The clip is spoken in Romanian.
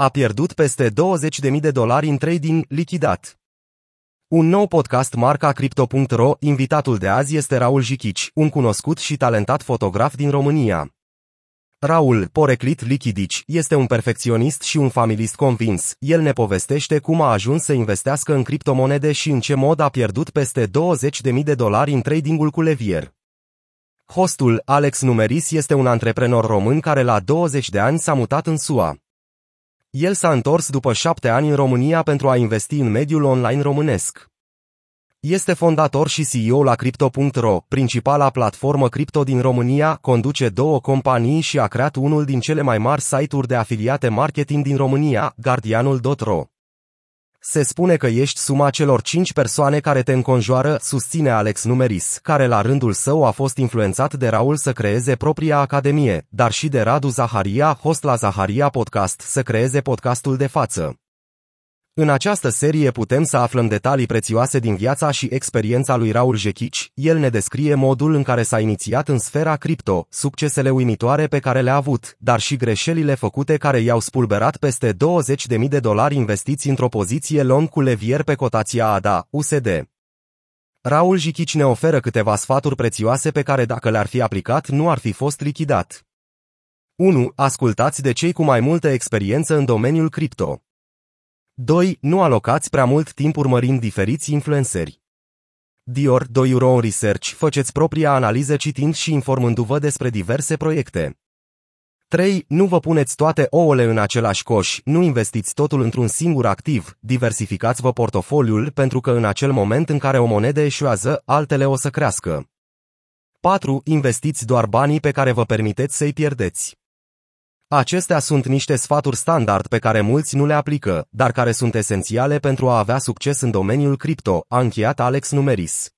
a pierdut peste 20.000 de dolari în trading lichidat. Un nou podcast marca Crypto.ro, invitatul de azi este Raul Jichici, un cunoscut și talentat fotograf din România. Raul, poreclit Lichidici, este un perfecționist și un familist convins. El ne povestește cum a ajuns să investească în criptomonede și în ce mod a pierdut peste 20.000 de dolari în tradingul cu levier. Hostul, Alex Numeris, este un antreprenor român care la 20 de ani s-a mutat în SUA. El s-a întors după șapte ani în România pentru a investi în mediul online românesc. Este fondator și CEO la Crypto.ro, principala platformă cripto din România, conduce două companii și a creat unul din cele mai mari site-uri de afiliate marketing din România, Guardianul.ro. Se spune că ești suma celor cinci persoane care te înconjoară, susține Alex Numeris, care la rândul său a fost influențat de Raul să creeze propria academie, dar și de Radu Zaharia, host la Zaharia Podcast, să creeze podcastul de față. În această serie putem să aflăm detalii prețioase din viața și experiența lui Raul Jechici. El ne descrie modul în care s-a inițiat în sfera cripto, succesele uimitoare pe care le-a avut, dar și greșelile făcute care i-au spulberat peste 20.000 de dolari investiți într-o poziție long cu levier pe cotația ADA, USD. Raul Jichici ne oferă câteva sfaturi prețioase pe care dacă le-ar fi aplicat nu ar fi fost lichidat. 1. Ascultați de cei cu mai multă experiență în domeniul cripto. 2. Nu alocați prea mult timp urmărind diferiți influenceri. Dior, 2 euro în research, faceți propria analiză citind și informându-vă despre diverse proiecte. 3. Nu vă puneți toate ouăle în același coș, nu investiți totul într-un singur activ, diversificați-vă portofoliul pentru că în acel moment în care o monedă eșuează, altele o să crească. 4. Investiți doar banii pe care vă permiteți să-i pierdeți. Acestea sunt niște sfaturi standard pe care mulți nu le aplică, dar care sunt esențiale pentru a avea succes în domeniul cripto, a încheiat Alex Numeris.